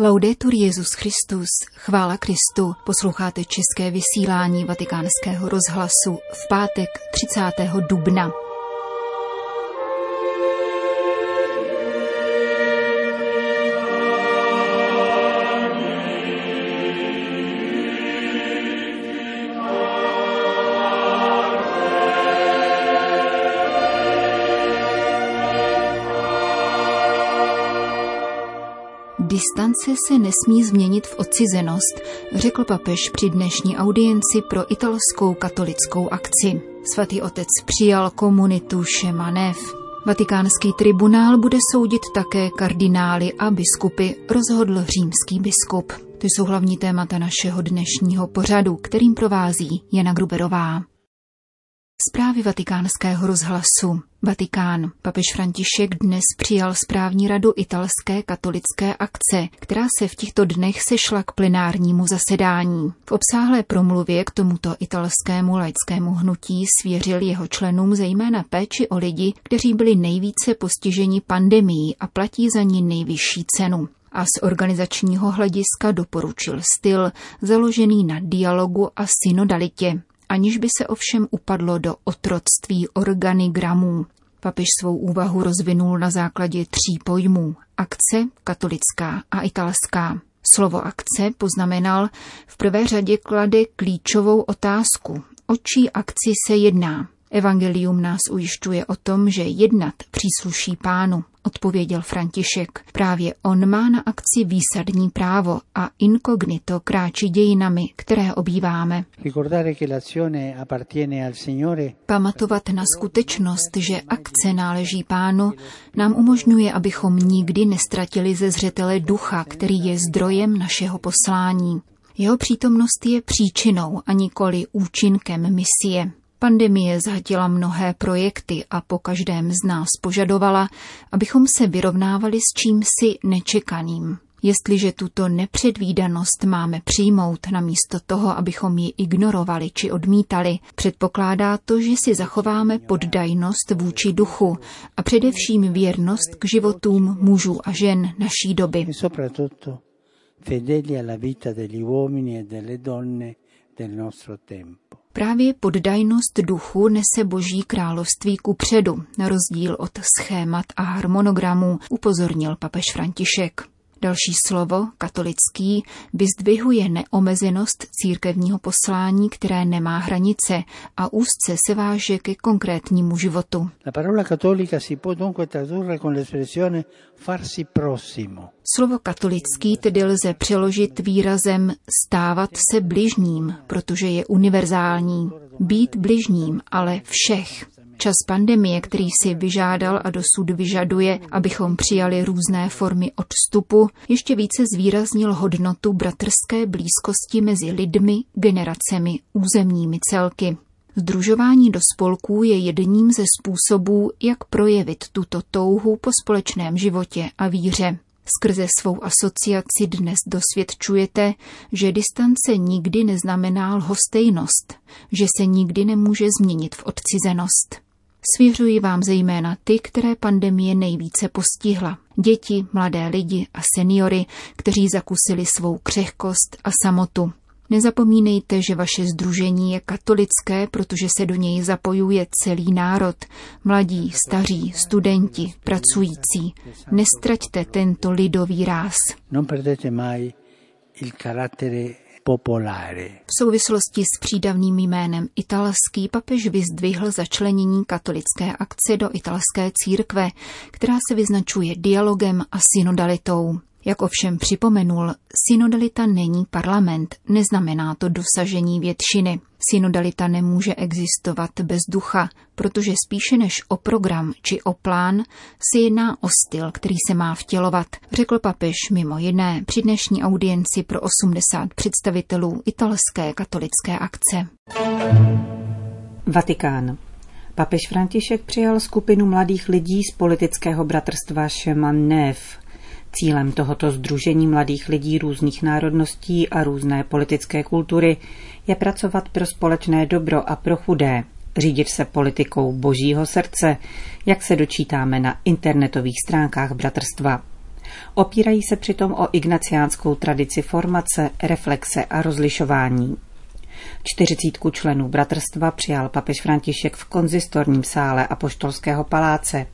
Laudetur Jezus Christus, chvála Kristu, posloucháte české vysílání vatikánského rozhlasu v pátek 30. dubna. Distance se nesmí změnit v odcizenost, řekl papež při dnešní audienci pro italskou katolickou akci. Svatý otec přijal komunitu Šemanev. Vatikánský tribunál bude soudit také kardinály a biskupy, rozhodl římský biskup. To jsou hlavní témata našeho dnešního pořadu, kterým provází Jana Gruberová. Zprávy vatikánského rozhlasu. Vatikán. Papež František dnes přijal správní radu italské katolické akce, která se v těchto dnech sešla k plenárnímu zasedání. V obsáhlé promluvě k tomuto italskému laickému hnutí svěřil jeho členům zejména péči o lidi, kteří byli nejvíce postiženi pandemií a platí za ní nejvyšší cenu a z organizačního hlediska doporučil styl založený na dialogu a synodalitě, aniž by se ovšem upadlo do otroctví organigramů. Papež svou úvahu rozvinul na základě tří pojmů. Akce, katolická a italská. Slovo akce poznamenal v prvé řadě klade klíčovou otázku. O čí akci se jedná? Evangelium nás ujišťuje o tom, že jednat přísluší pánu, odpověděl František. Právě on má na akci výsadní právo a inkognito kráčí dějinami, které obýváme. Pamatovat na skutečnost, že akce náleží pánu, nám umožňuje, abychom nikdy nestratili ze zřetele ducha, který je zdrojem našeho poslání. Jeho přítomnost je příčinou a nikoli účinkem misie. Pandemie zhatila mnohé projekty a po každém z nás požadovala, abychom se vyrovnávali s čímsi nečekaným. Jestliže tuto nepředvídanost máme přijmout namísto toho, abychom ji ignorovali či odmítali, předpokládá to, že si zachováme poddajnost vůči duchu a především věrnost k životům mužů a žen naší doby. Fedeli alla vita degli uomini e delle donne del nostro tempo. Právě poddajnost duchu nese boží království ku předu, na rozdíl od schémat a harmonogramů, upozornil papež František. Další slovo, katolický, vyzdvihuje neomezenost církevního poslání, které nemá hranice a úzce se váže ke konkrétnímu životu. Slovo katolický tedy lze přeložit výrazem stávat se bližním, protože je univerzální. Být bližním, ale všech. Čas pandemie, který si vyžádal a dosud vyžaduje, abychom přijali různé formy odstupu, ještě více zvýraznil hodnotu bratrské blízkosti mezi lidmi, generacemi, územními celky. Združování do spolků je jedním ze způsobů, jak projevit tuto touhu po společném životě a víře. Skrze svou asociaci dnes dosvědčujete, že distance nikdy neznamená lhostejnost, že se nikdy nemůže změnit v odcizenost. Svěřuji vám zejména ty, které pandemie nejvíce postihla. Děti, mladé lidi a seniory, kteří zakusili svou křehkost a samotu. Nezapomínejte, že vaše združení je katolické, protože se do něj zapojuje celý národ. Mladí, staří, studenti, pracující. Nestraťte tento lidový ráz. Non perdete mai il carattere v souvislosti s přídavným jménem italský papež vyzdvihl začlenění katolické akce do italské církve, která se vyznačuje dialogem a synodalitou. Jak ovšem připomenul, synodalita není parlament, neznamená to dosažení většiny. Synodalita nemůže existovat bez ducha, protože spíše než o program či o plán se jedná o styl, který se má vtělovat, řekl papež mimo jiné při dnešní audienci pro 80 představitelů italské katolické akce. Vatikán. Papež František přijal skupinu mladých lidí z politického bratrstva Šeman Nev, Cílem tohoto združení mladých lidí různých národností a různé politické kultury je pracovat pro společné dobro a pro chudé, řídit se politikou božího srdce, jak se dočítáme na internetových stránkách bratrstva. Opírají se přitom o ignaciánskou tradici formace, reflexe a rozlišování. Čtyřicítku členů bratrstva přijal papež František v konzistorním sále Apoštolského paláce.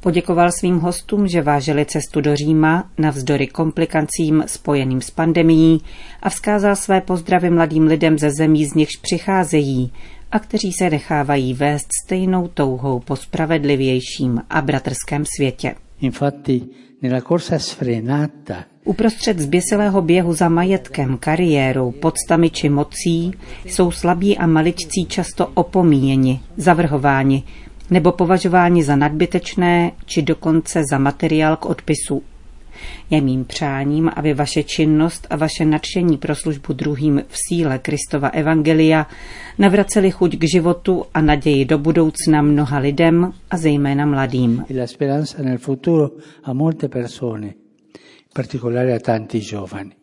Poděkoval svým hostům, že vážili cestu do Říma navzdory komplikacím spojeným s pandemií a vzkázal své pozdravy mladým lidem ze zemí, z nichž přicházejí a kteří se nechávají vést stejnou touhou po spravedlivějším a bratrském světě. Infatti, nella corsa sfrenata Uprostřed zběsilého běhu za majetkem, kariérou, podstami či mocí jsou slabí a maličcí často opomíjeni, zavrhováni nebo považováni za nadbytečné či dokonce za materiál k odpisu. Je mým přáním, aby vaše činnost a vaše nadšení pro službu druhým v síle Kristova Evangelia navraceli chuť k životu a naději do budoucna mnoha lidem a zejména mladým.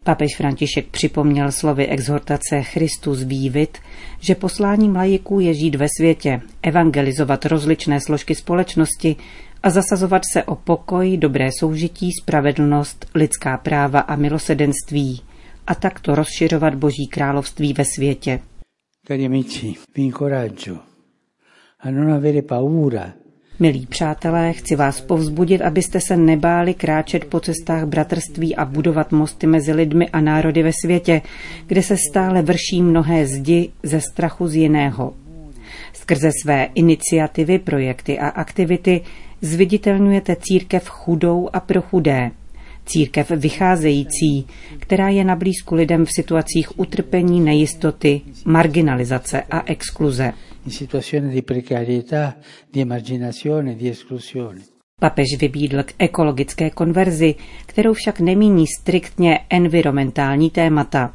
Papež František připomněl slovy exhortace Christus vývit, že posláním lajiků je žít ve světě, evangelizovat rozličné složky společnosti a zasazovat se o pokoj, dobré soužití, spravedlnost, lidská práva a milosedenství a takto rozšiřovat Boží království ve světě. Cari amici, vi incoraggio a non avere paura Milí přátelé, chci vás povzbudit, abyste se nebáli kráčet po cestách bratrství a budovat mosty mezi lidmi a národy ve světě, kde se stále vrší mnohé zdi ze strachu z jiného. Skrze své iniciativy, projekty a aktivity zviditelňujete církev chudou a pro chudé, církev vycházející, která je na blízku lidem v situacích utrpení, nejistoty, marginalizace a exkluze in situazioni di precarietà, di emarginazione, di esclusione. Papež vybídl k ekologické konverzi, kterou však nemíní striktně environmentální témata.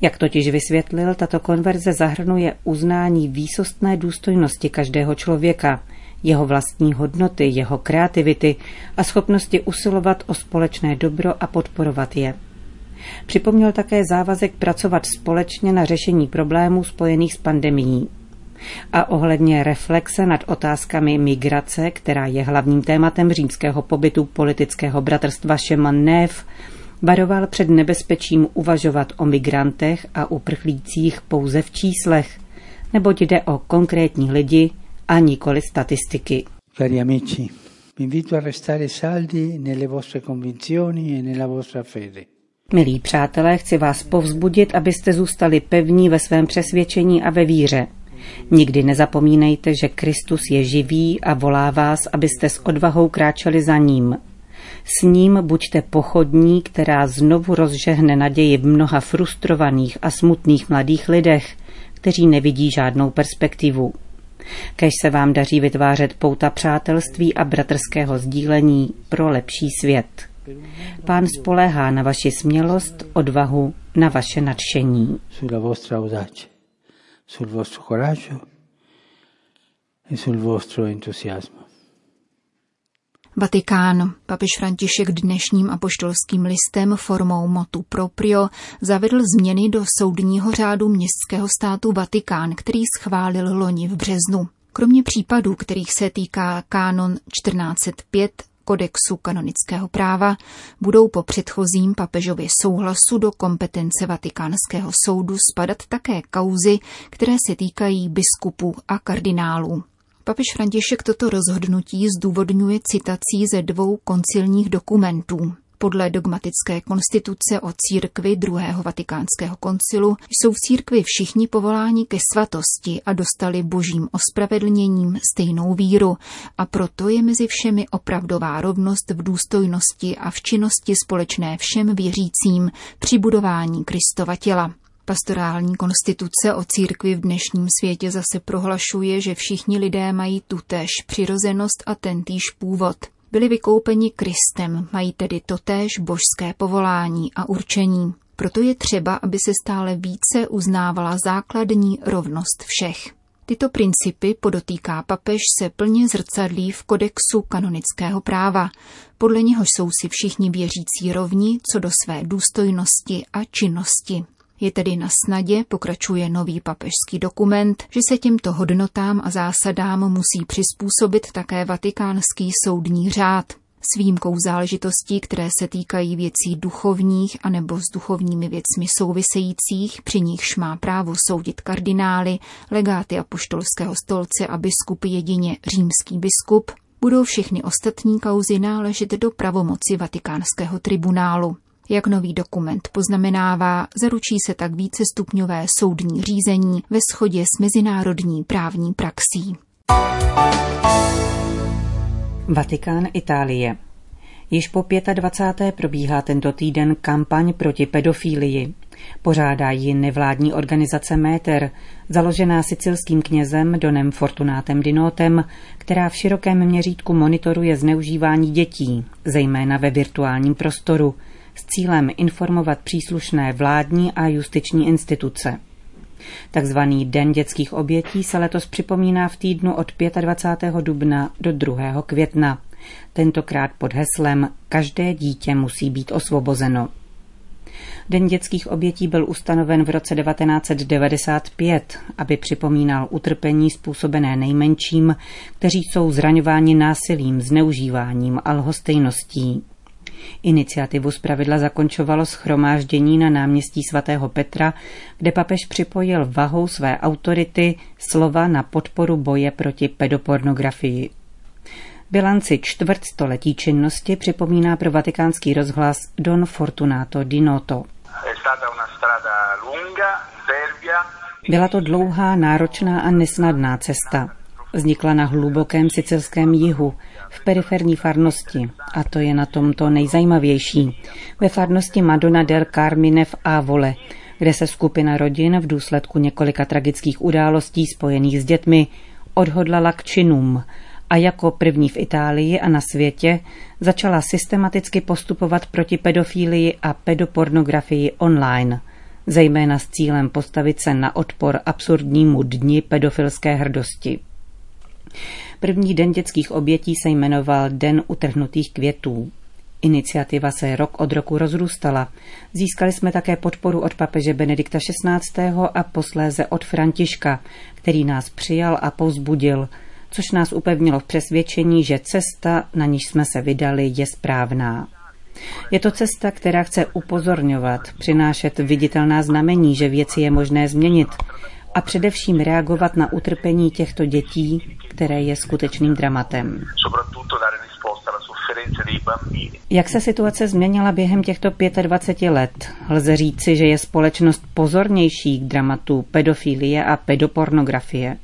Jak totiž vysvětlil, tato konverze zahrnuje uznání výsostné důstojnosti každého člověka, jeho vlastní hodnoty, jeho kreativity a schopnosti usilovat o společné dobro a podporovat je. Připomněl také závazek pracovat společně na řešení problémů spojených s pandemií a ohledně reflexe nad otázkami migrace, která je hlavním tématem římského pobytu politického bratrstva Šeman Nev, varoval před nebezpečím uvažovat o migrantech a uprchlících pouze v číslech, neboť jde o konkrétní lidi a nikoli statistiky. Cari amici, vi invito a restare saldi nelle vostre convinzioni e nella vostra fede. Milí přátelé, chci vás povzbudit, abyste zůstali pevní ve svém přesvědčení a ve víře. Nikdy nezapomínejte, že Kristus je živý a volá vás, abyste s odvahou kráčeli za ním. S ním buďte pochodní, která znovu rozžehne naději v mnoha frustrovaných a smutných mladých lidech, kteří nevidí žádnou perspektivu. Kež se vám daří vytvářet pouta přátelství a bratrského sdílení pro lepší svět. Pán spoléhá na vaši smělost, odvahu, na vaše nadšení sul vostro coraggio e sul vostro entusiasmo. Vatikán. Papež František dnešním apoštolským listem formou motu proprio zavedl změny do soudního řádu městského státu Vatikán, který schválil loni v březnu. Kromě případů, kterých se týká kánon 1405, kodexu kanonického práva budou po předchozím papežově souhlasu do kompetence Vatikánského soudu spadat také kauzy, které se týkají biskupů a kardinálů. Papež František toto rozhodnutí zdůvodňuje citací ze dvou koncilních dokumentů. Podle dogmatické konstituce o církvi druhého vatikánského koncilu jsou v církvi všichni povoláni ke svatosti a dostali božím ospravedlněním stejnou víru a proto je mezi všemi opravdová rovnost v důstojnosti a v činnosti společné všem věřícím při budování Kristova těla. Pastorální konstituce o církvi v dnešním světě zase prohlašuje, že všichni lidé mají tutéž přirozenost a tentýž původ byli vykoupeni Kristem, mají tedy totéž božské povolání a určení. Proto je třeba, aby se stále více uznávala základní rovnost všech. Tyto principy, podotýká papež, se plně zrcadlí v kodexu kanonického práva. Podle něhož jsou si všichni věřící rovni co do své důstojnosti a činnosti. Je tedy na snadě, pokračuje nový papežský dokument, že se těmto hodnotám a zásadám musí přizpůsobit také vatikánský soudní řád. s výjimkou záležitostí, které se týkají věcí duchovních anebo s duchovními věcmi souvisejících, při nichž má právo soudit kardinály, legáty apoštolského stolce a biskupy jedině římský biskup, budou všechny ostatní kauzy náležet do pravomoci vatikánského tribunálu. Jak nový dokument poznamenává, zaručí se tak vícestupňové soudní řízení ve shodě s mezinárodní právní praxí. Vatikán Itálie. Již po 25. probíhá tento týden kampaň proti pedofílii. Pořádá ji nevládní organizace Méter, založená sicilským knězem Donem Fortunátem Dinotem, která v širokém měřítku monitoruje zneužívání dětí, zejména ve virtuálním prostoru, s cílem informovat příslušné vládní a justiční instituce. Takzvaný Den dětských obětí se letos připomíná v týdnu od 25. dubna do 2. května. Tentokrát pod heslem Každé dítě musí být osvobozeno. Den dětských obětí byl ustanoven v roce 1995, aby připomínal utrpení způsobené nejmenším, kteří jsou zraňováni násilím, zneužíváním a lhostejností. Iniciativu zpravidla zakončovalo schromáždění na náměstí svatého Petra, kde papež připojil vahou své autority slova na podporu boje proti pedopornografii. Bilanci čtvrtstoletí činnosti připomíná pro vatikánský rozhlas Don Fortunato di Noto. Byla to dlouhá, náročná a nesnadná cesta. Vznikla na hlubokém sicilském jihu, v periferní farnosti, a to je na tomto nejzajímavější, ve farnosti Madonna del Carmine v Avole, kde se skupina rodin v důsledku několika tragických událostí spojených s dětmi odhodlala k činům a jako první v Itálii a na světě začala systematicky postupovat proti pedofílii a pedopornografii online, zejména s cílem postavit se na odpor absurdnímu dni pedofilské hrdosti. První den dětských obětí se jmenoval Den utrhnutých květů. Iniciativa se rok od roku rozrůstala. Získali jsme také podporu od papeže Benedikta XVI. a posléze od Františka, který nás přijal a povzbudil, což nás upevnilo v přesvědčení, že cesta, na níž jsme se vydali, je správná. Je to cesta, která chce upozorňovat, přinášet viditelná znamení, že věci je možné změnit a především reagovat na utrpení těchto dětí, které je skutečným dramatem. Jak se situace změnila během těchto 25 let? Lze říci, že je společnost pozornější k dramatu pedofilie a pedopornografie?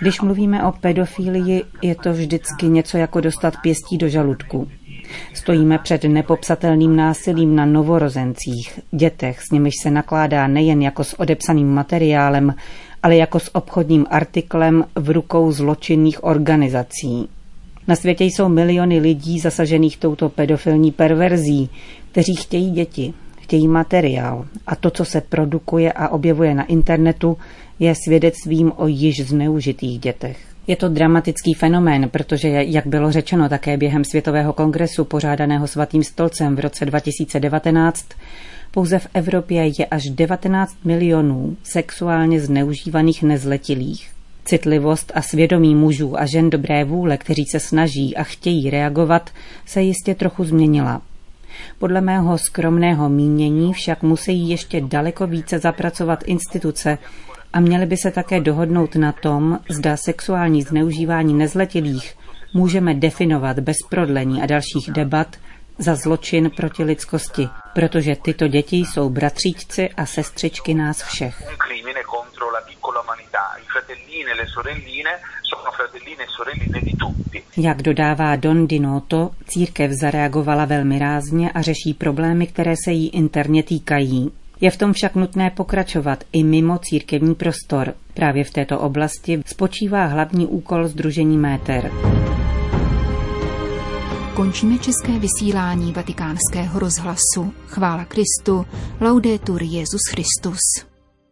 Když mluvíme o pedofílii, je to vždycky něco jako dostat pěstí do žaludku. Stojíme před nepopsatelným násilím na novorozencích, dětech, s nimiž se nakládá nejen jako s odepsaným materiálem, ale jako s obchodním artiklem v rukou zločinných organizací. Na světě jsou miliony lidí zasažených touto pedofilní perverzí, kteří chtějí děti, chtějí materiál a to, co se produkuje a objevuje na internetu, je svědectvím o již zneužitých dětech. Je to dramatický fenomén, protože, jak bylo řečeno také během Světového kongresu pořádaného svatým stolcem v roce 2019, pouze v Evropě je až 19 milionů sexuálně zneužívaných nezletilých. Citlivost a svědomí mužů a žen dobré vůle, kteří se snaží a chtějí reagovat, se jistě trochu změnila. Podle mého skromného mínění však musí ještě daleko více zapracovat instituce, a měli by se také dohodnout na tom, zda sexuální zneužívání nezletilých můžeme definovat bez prodlení a dalších debat za zločin proti lidskosti, protože tyto děti jsou bratříčci a sestřičky nás všech. Jak dodává Don Dinoto, církev zareagovala velmi rázně a řeší problémy, které se jí interně týkají. Je v tom však nutné pokračovat i mimo církevní prostor. Právě v této oblasti spočívá hlavní úkol Združení Méter. Končíme české vysílání vatikánského rozhlasu. Chvála Kristu, laudetur Jezus Christus.